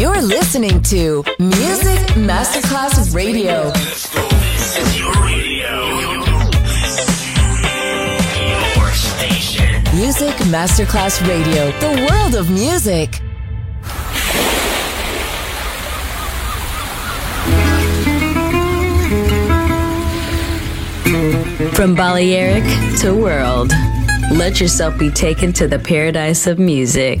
You're listening to Music Masterclass Radio. Music Masterclass Radio, the world of music. From Balearic to world, let yourself be taken to the paradise of music.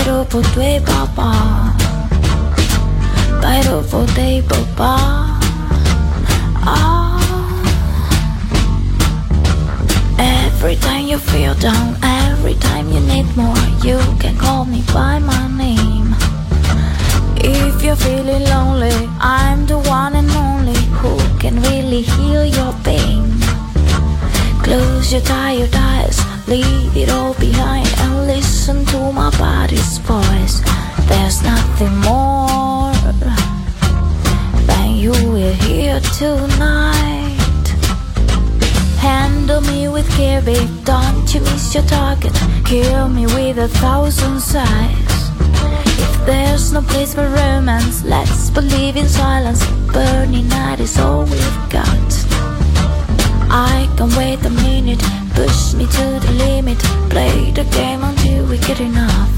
Bairo potei papà Bairo potei papà Ah. Every time you feel down Every time you need more You can call me by my name. If you're feeling lonely I'm the one and only Who can really heal your pain. Close your tired eyes, leave it all behind and listen to my body's voice. There's nothing more than you will hear tonight. Handle me with care, babe, don't you miss your target. Kill me with a thousand sighs. If there's no place for romance, let's believe in silence. Burning night is all we've got. I can wait a minute, to the limit, play the game until we get enough.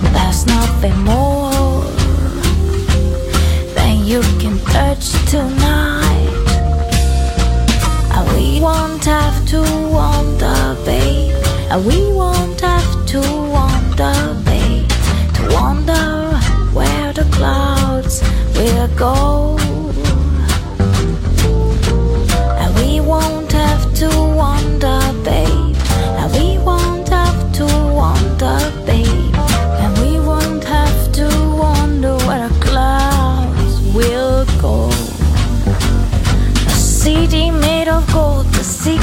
There's nothing more than you can touch tonight. And we won't have to wonder, babe. And we won't have to wonder, babe. To wonder where the clouds will go.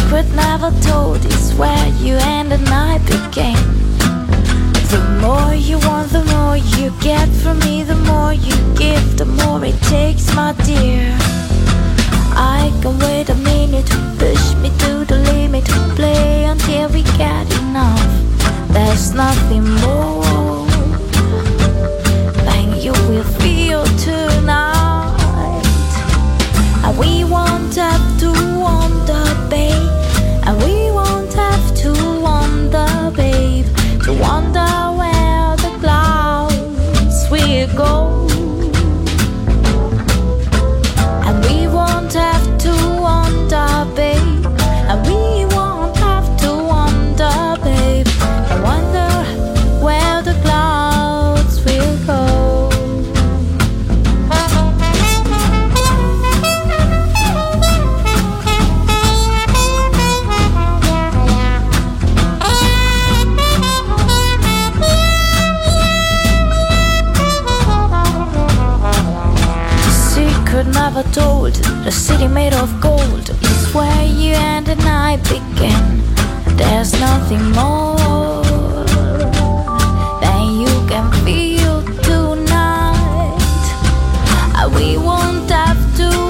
Secret never told is where you and I began. The more you want, the more you get from me, the more you give, the more it takes, my dear. I can wait a minute, to push me to the limit, to play until we get enough. There's nothing more than you will feel tonight. And we won't have to To wonder Never told, the city made of gold. Is where you and I begin. There's nothing more than you can feel tonight. We won't have to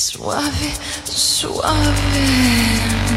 suave, suave.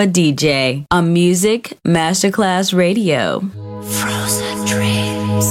Papa DJ on Music Masterclass Radio. Frozen dreams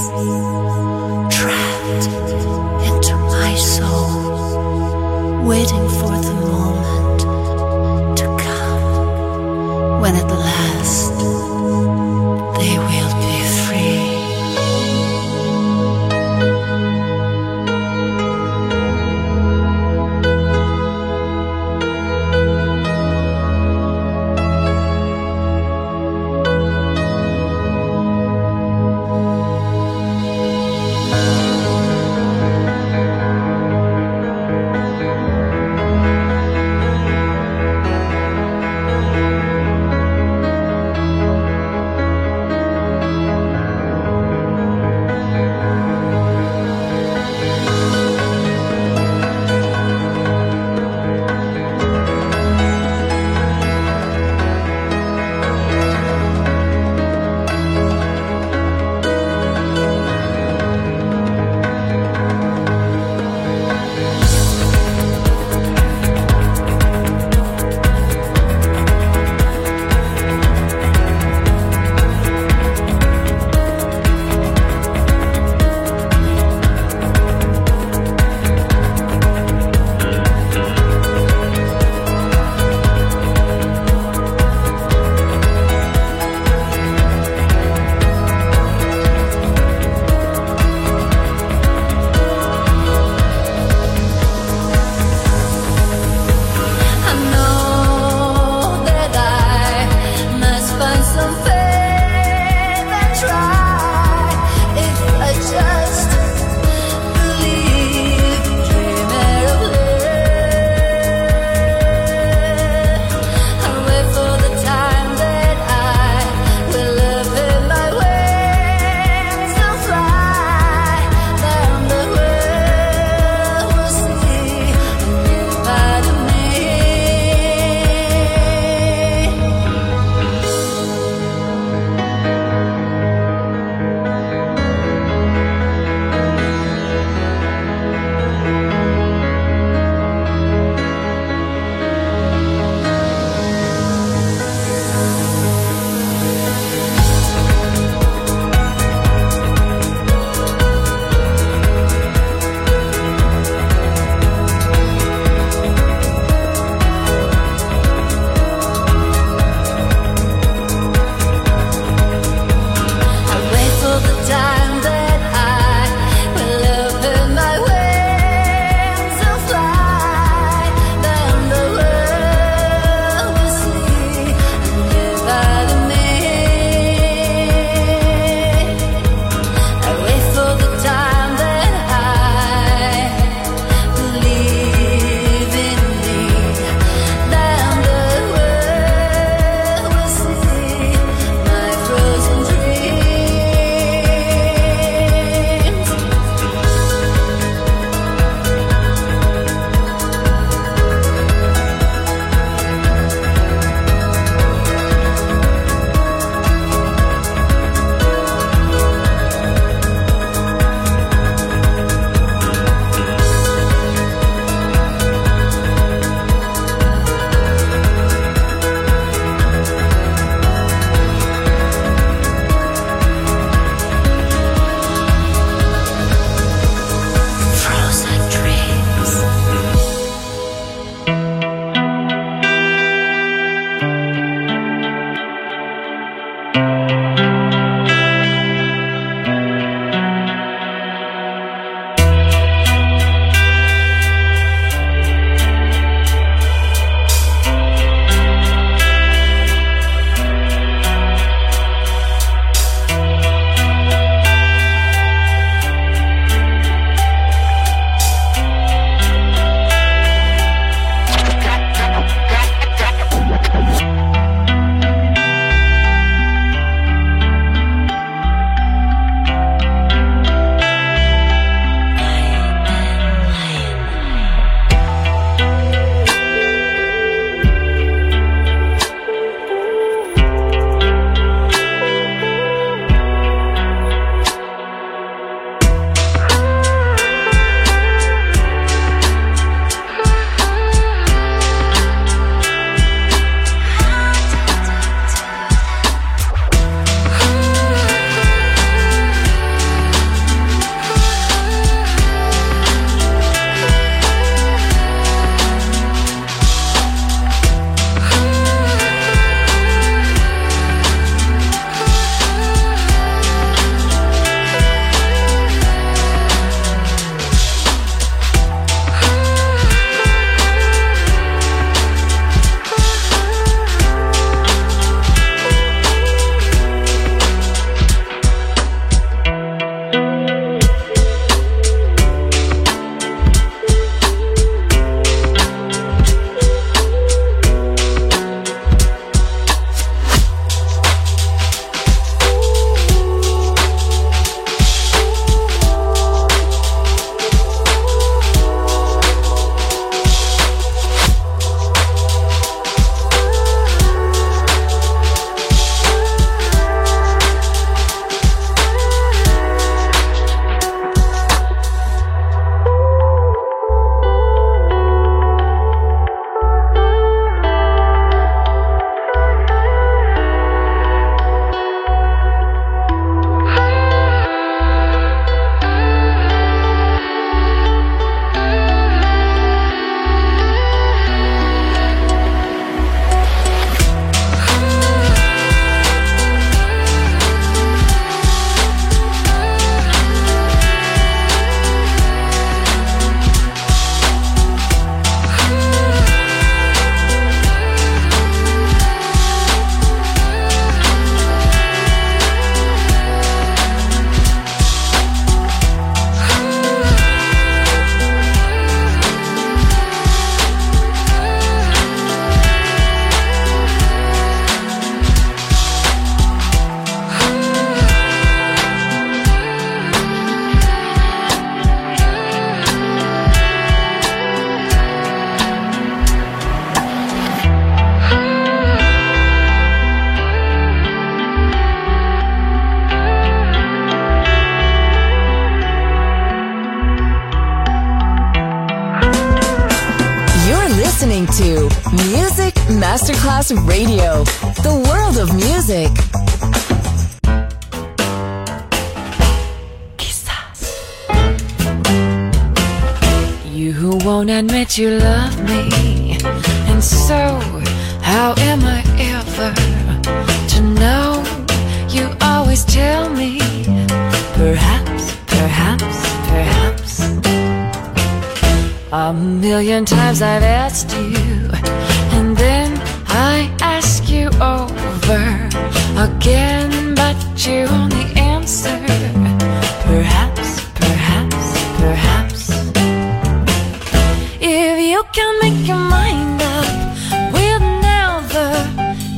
you can make your mind up, we'll never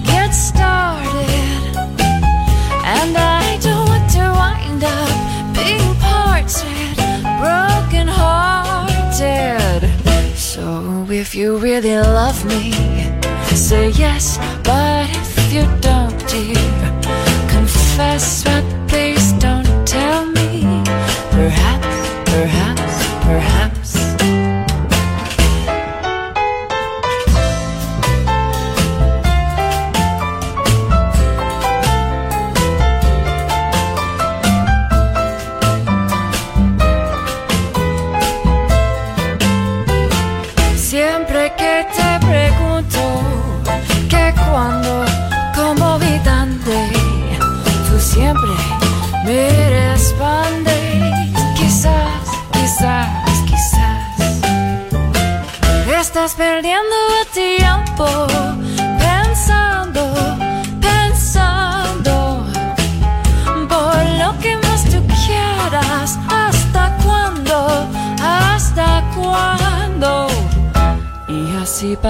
get started. And I don't want to wind up being parted, broken hearted. So if you really love me, say yes. But if you don't, dear, confess. But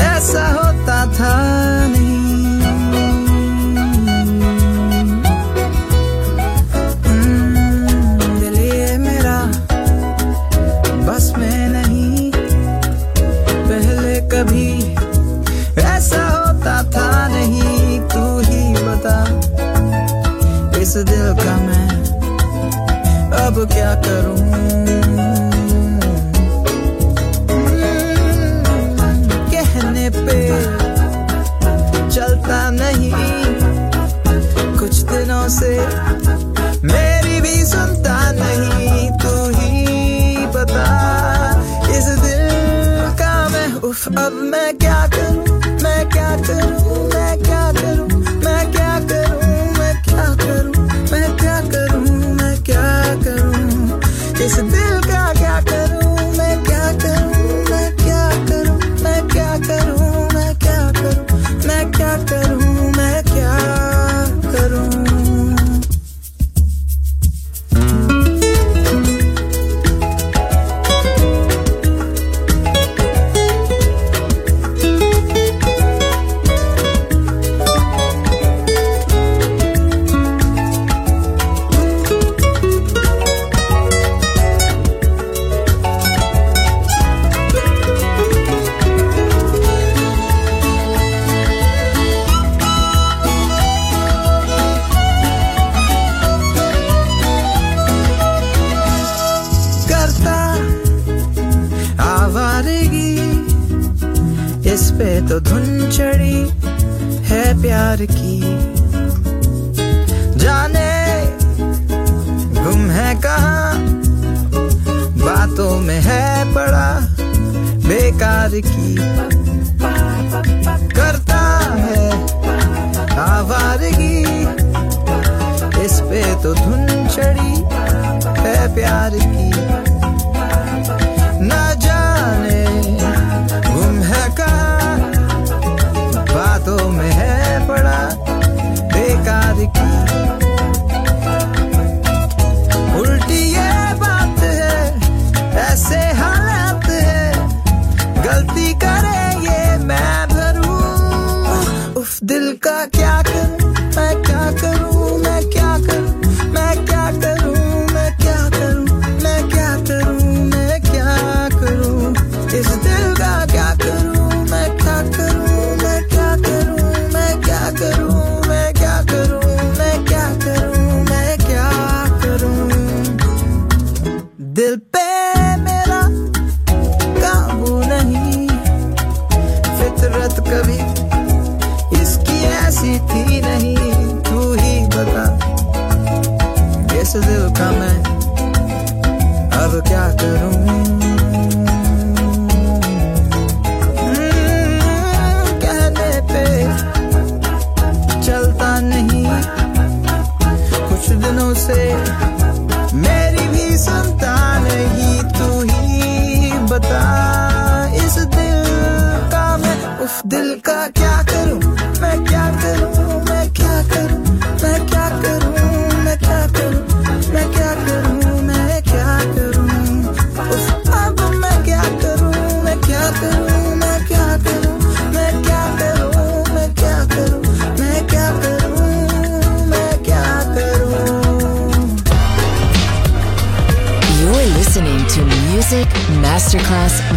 ऐसा होता था नहीं। हम्म, कभी ऐसा होता था नहीं तू ही इस दिल का मैं अब क्या करूँ? से। मेरी भी सुनता नहीं, तू ही बता इस दिल का मैं उफ, अब मैं क्या करूँ, मैं क्या करूँ, मैं क्या करूँ, मैं क्या करूँ, मैं क्या करूँ, मैं क्या करूँ, मैं क्या करूँ। इस दिल बेकार की करता है आवारगी। इस पे तो धुन चढ़ी है प्यार की।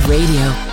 Radio.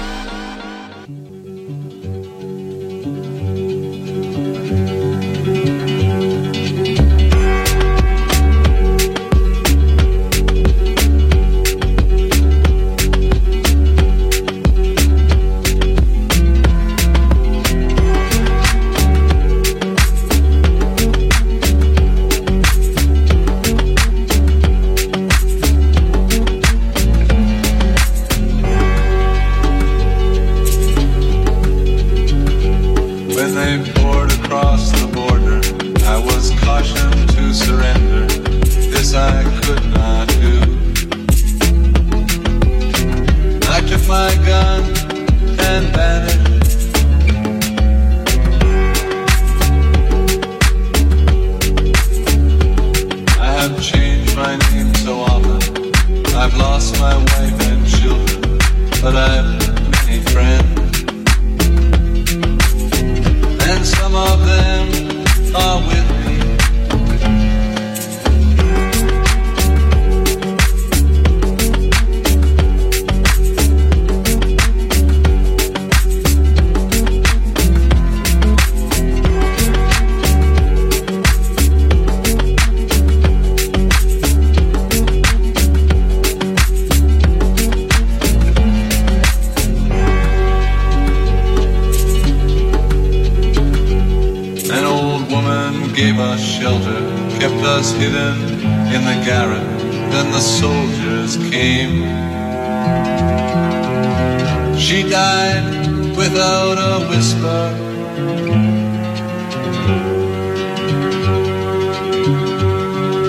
She died without a whisper.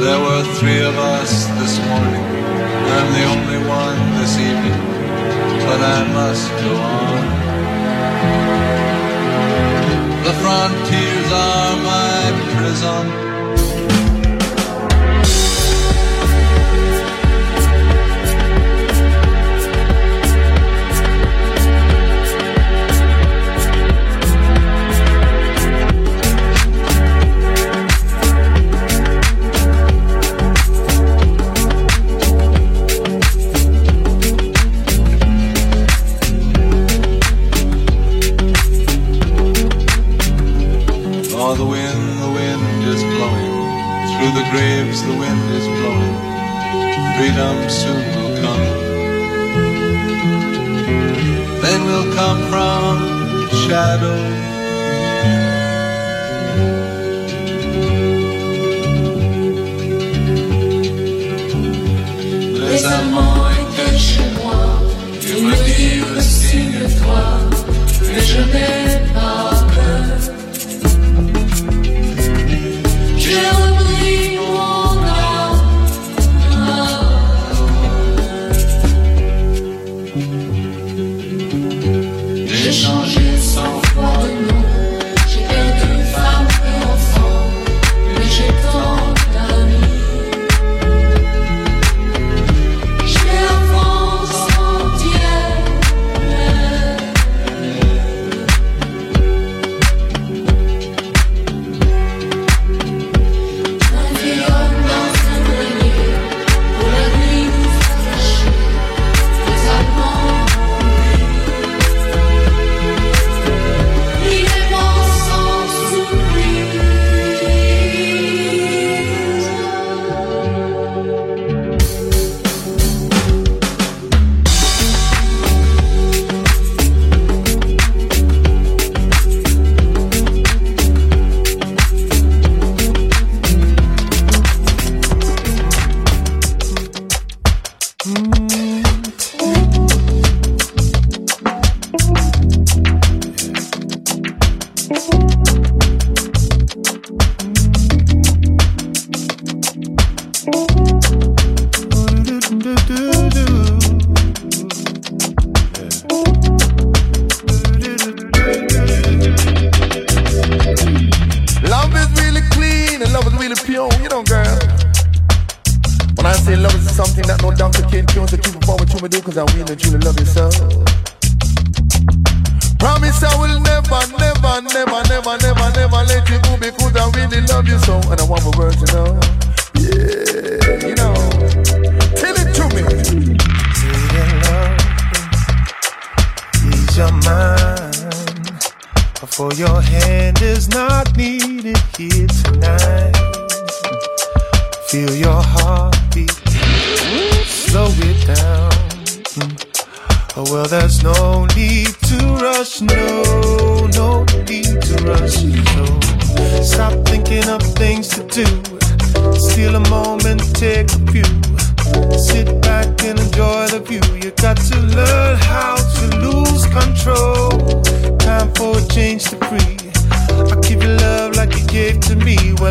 There were three of us this morning. I'm the only one this evening, but I must go on. The frontiers are my prison. come from shadow. Les amants étaient chez moi, tu me dis signe-toi, mais je n'ai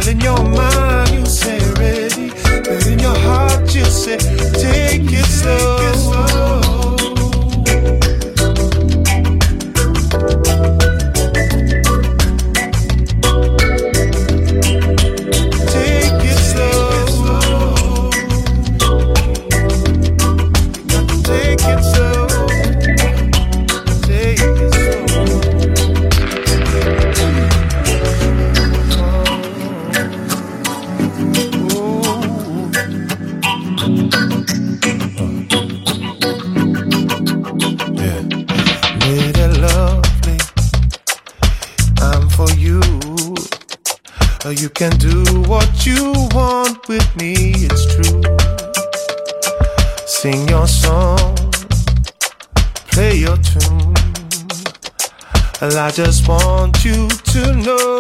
in your mind, I just want you to know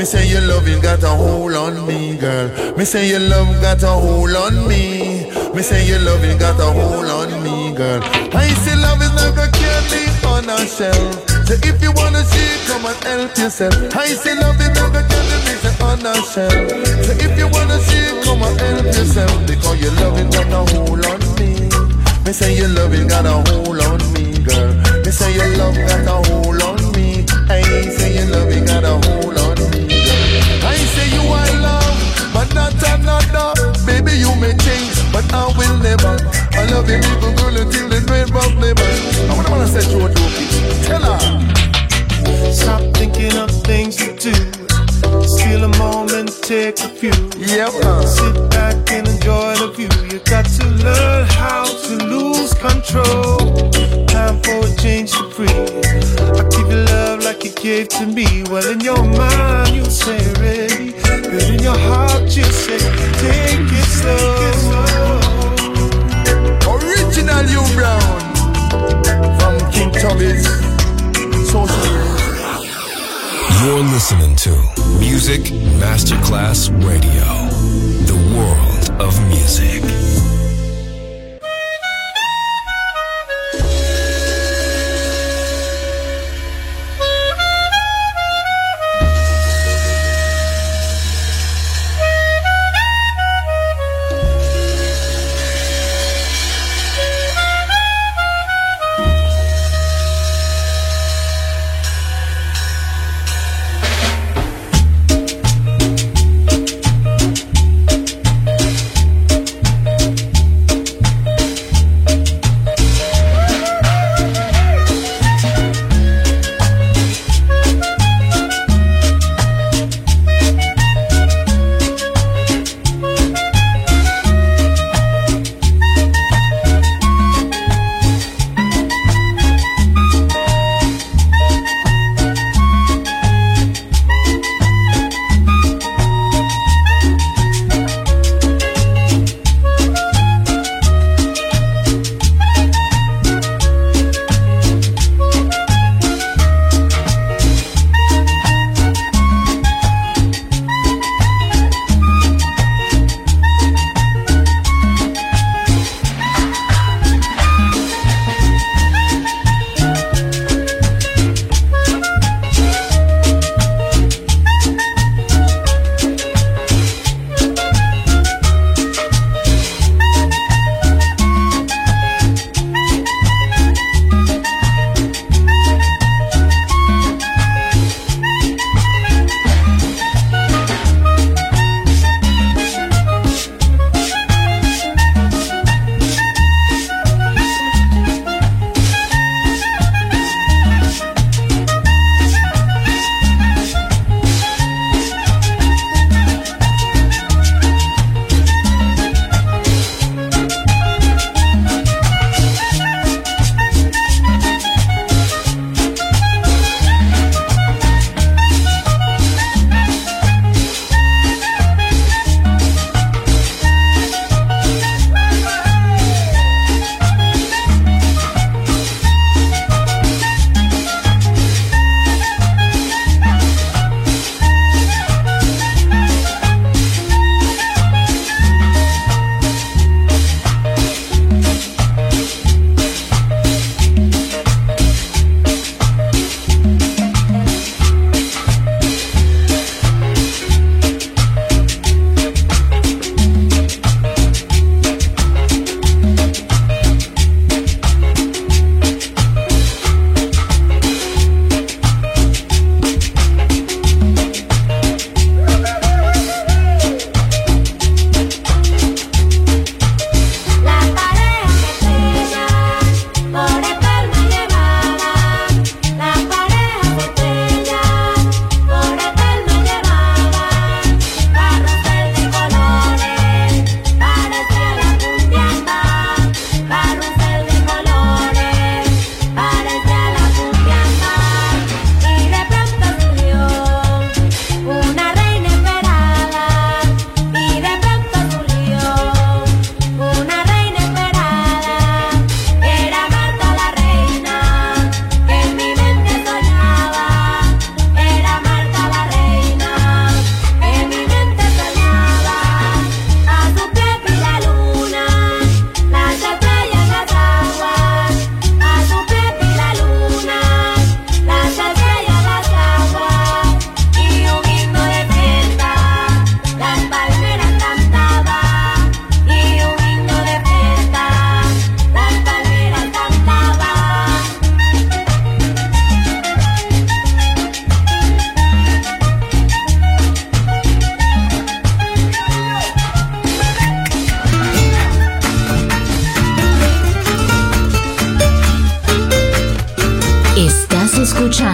Me say your loving got a hold on me, girl. Me say your love got a hold on me. Me say your loving got a hold on me, girl. I say love is like a candy on a shelf. So if you wanna see, come and help yourself. I say love is like a candy on a shelf. So if you wanna see, come and help yourself. Because your loving got a hold on me. Me say your loving got a hold on me, girl. Me say your love got a hold on me. I say your loving got a hold I will never. I love you, little girl, until the grave of never. I wanna wanna set you a dope. Tell her. Stop thinking of things to do. Steal a moment, take a few. Yep. Uh. Sit back and enjoy the view. You got to learn how to lose control. Time for a change to free. I give you love like you gave to me. Well, in your mind, you say ready. But in your heart, you say take it slow. Brown from King Social. You're listening to Music Masterclass Radio, the world of music.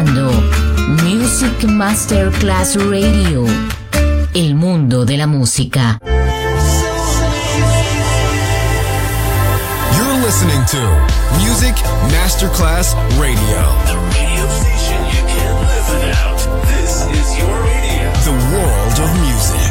escuchando Music Masterclass Radio, el mundo de la música. You're listening to Music Masterclass Radio. The radio station you can't live without. This is your radio. The world of music.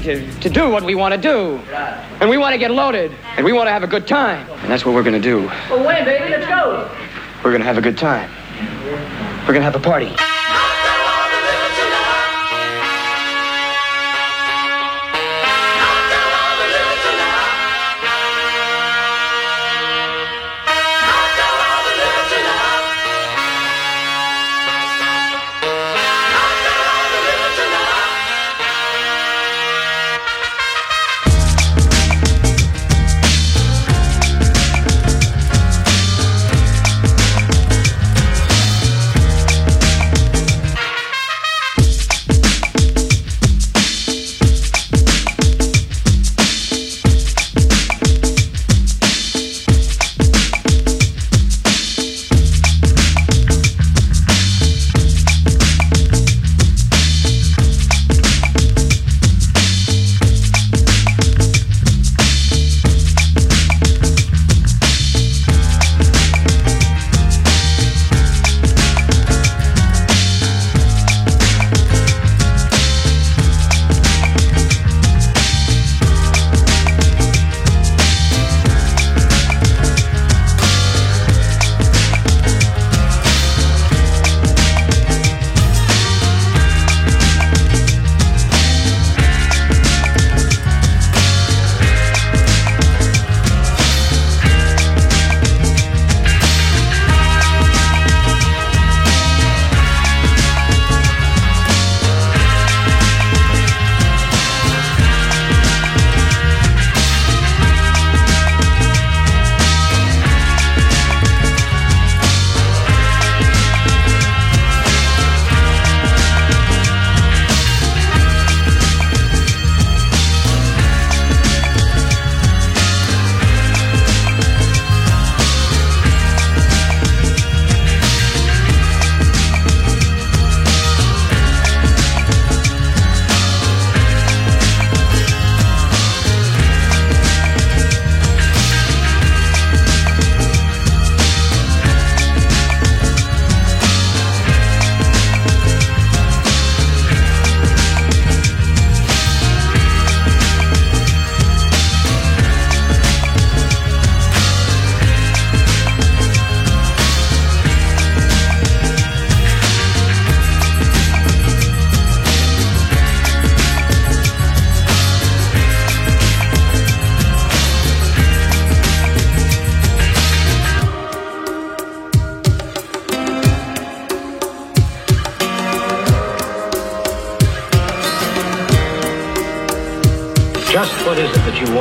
Free to, to do what we want to do. And we want to get loaded. And we want to have a good time. And that's what we're going to do. Well, when, baby? Let's go. We're going to have a good time. We're going to have a party.